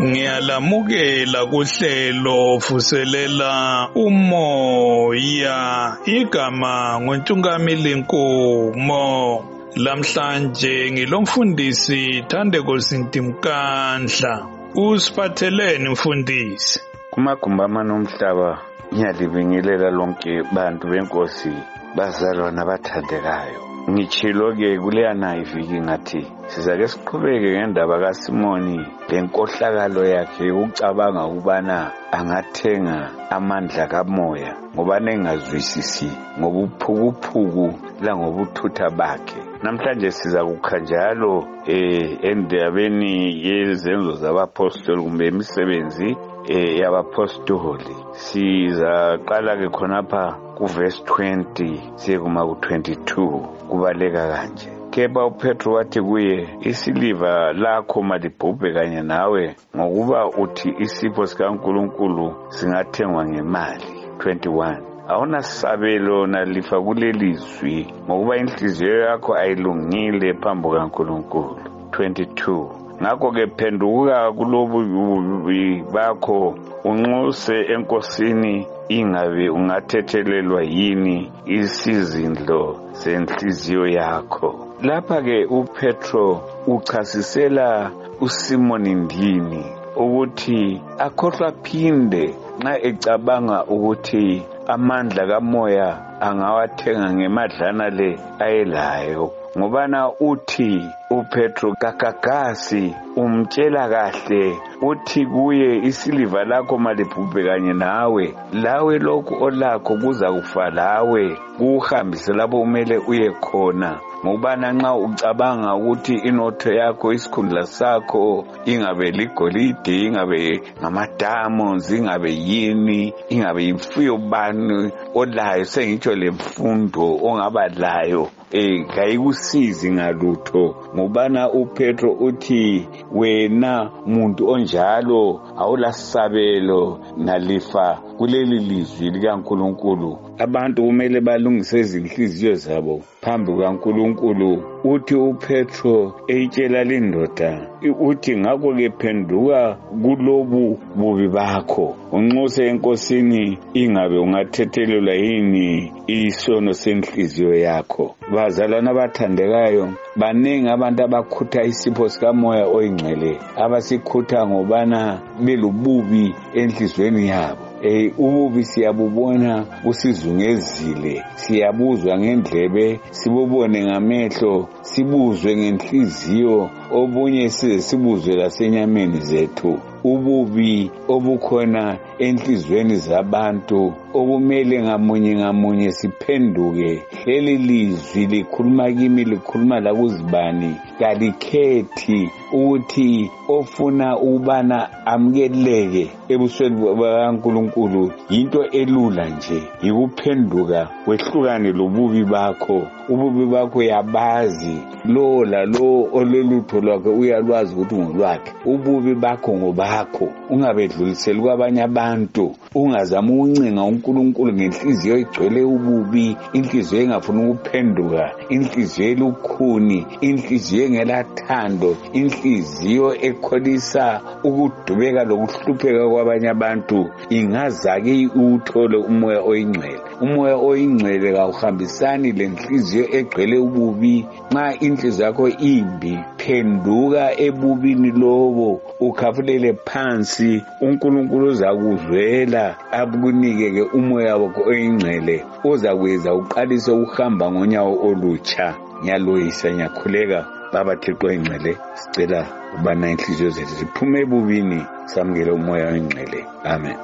Ngiyalamukela kuhlelo vuselela umoya igama nguntungamili Nkomo lamhlanje ngilomfundisi Thandeko Sintimkandla usiphatheleni mfundisi. Kumagumbi amane omhlaba ngiyalibingelela lonke bantu benkosi bazalwana abathandekayo. Ngitshilo-ke kuleyana iviki ngathi sizake siqhubeke ngendaba kasimoni. Lenkohlakalo yakhe yokucabanga ukubana angathenga amandla kamoya ngobana engazwisisi ngobuphukuphuku langobuthutha bakhe. Namhlanje siza kukha njalo eh endabeni yezenzo zabapostoli kumbe imisebenzi eh yabapostoli. Sizaqala ke khonapha kuvesi 20 siye kuma ku-22 kubaleka kanje. Kepha upetro wathi kuye isiliva lakho malibhubhe kanye nawe ngokuba uthi isipho sikankulunkulu singathengwa ngemali. 21 awunasabelo nalifa kuleli zwi ngokuba inhliziyo yakho ayilungile phambi kukankulunkulu. 22 ngakho-ke phenduka kulobubi bakho unxuse enkosini ingabe ungathethelelwa yini isizindlo senhliziyo yakho. Lapha-ke upetro uchasisela usimoni ndini ukuthi akhohlwa phinde nxa ecabanga ukuthi amandla kamoya angawathenga ngemadlana le ayelayo. Ngobana uthi upetro gagagasi umtshela kahle uthi kuye isiliva lakho malibhubhe kanye nawe. Lawe lokhu olakho kuza kufa lawe. Kuhambise lapho kumele uye khona. Ngokubana nxa ucabanga ukuthi inotho yakho isikhundla sakho ingabe ligolide ingabe ngama-diamonds ingabe yini ingabe yimfuyo bani olayo? Sengitsho lemfundo ongaba layo. Eh kayikusizi ngalutho. Ngobana upetro uthi wena muntu onjalo awulasabelo nalifa kuleli lizwi likankulunkulu abantu kumele balungise izinhliziyo zabo phambi kukankulunkulu. Uthi upetro eyitshela lindoda uthi ngakho-ke phenduka kulobu bubi bakho. Unxuse enkosini ingabe ungathethelelwa yini isono senhliziyo yakho. Bazalwana abathandekayo baningi abantu abakhutha isipho sikamoya oyingcwele abasikhutha ngobana belububi enhliziyweni yabo. Eh ububi siyabubona busizungezile. Siyabuzwa ngendlebe sibubone ngamehlo sibuzwe ngenhliziyo. Obunye size sibuzwe lasenyameni zethu. Ububi obukhona enhlizweni zabantu. Okumele ngamunye ngamunye siphenduke. Leli lizwi likhuluma kimi likhuluma lakuzibani kalikhethi ukuthi ofuna ukubana amukeleke ebusweni bukankulunkulu yinto elula nje yikuphenduka wehlukane lobubi bakho. Ububi bakho yabazi lo lalo ololutho lwakhe uyalwazi ukuthi ngolwakhe ububi bakho ngobakho ungabedluliseli kwabanye abantu ungazama ukuncenga unkulunkulu ngenhliziyo igcwele ububi inhliziyo engafuni ukuphenduka inhliziyo elukhuni inhliziyo engelathando inhliziyo ekholisa ukudubeka lokuhlupheka kwabanye abantu. Ingazake uwuthole umoya oyingcwele. Umoya oyingcwele kawuhambisani lenhliziyo egcwele ububi. Nxa inhliziyo yakho imbi phenduka ebubini lobo ukhafulele phansi. Unkulunkulu uzakuzwela. Akunike-ke umoya wakho oyingcwele ozakwenza uqalise ukuhamba ngonyawo olutsha. Ngiyaloyisa ngiyakhuleka. Baba thixo oyingcwele sicela ubana inhliziyo zethu ziphume ebubini samukele umoya oyingcwele. Amen.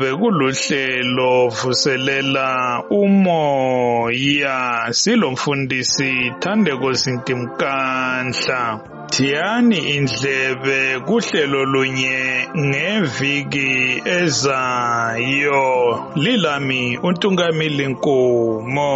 Bekuluhlelo vuselela umoya silomfundisi Thandeko Sintimkandla Thiyani indlebe kuhlelo lunye ngeviki ezayo. Lilami untungamili Nkomo.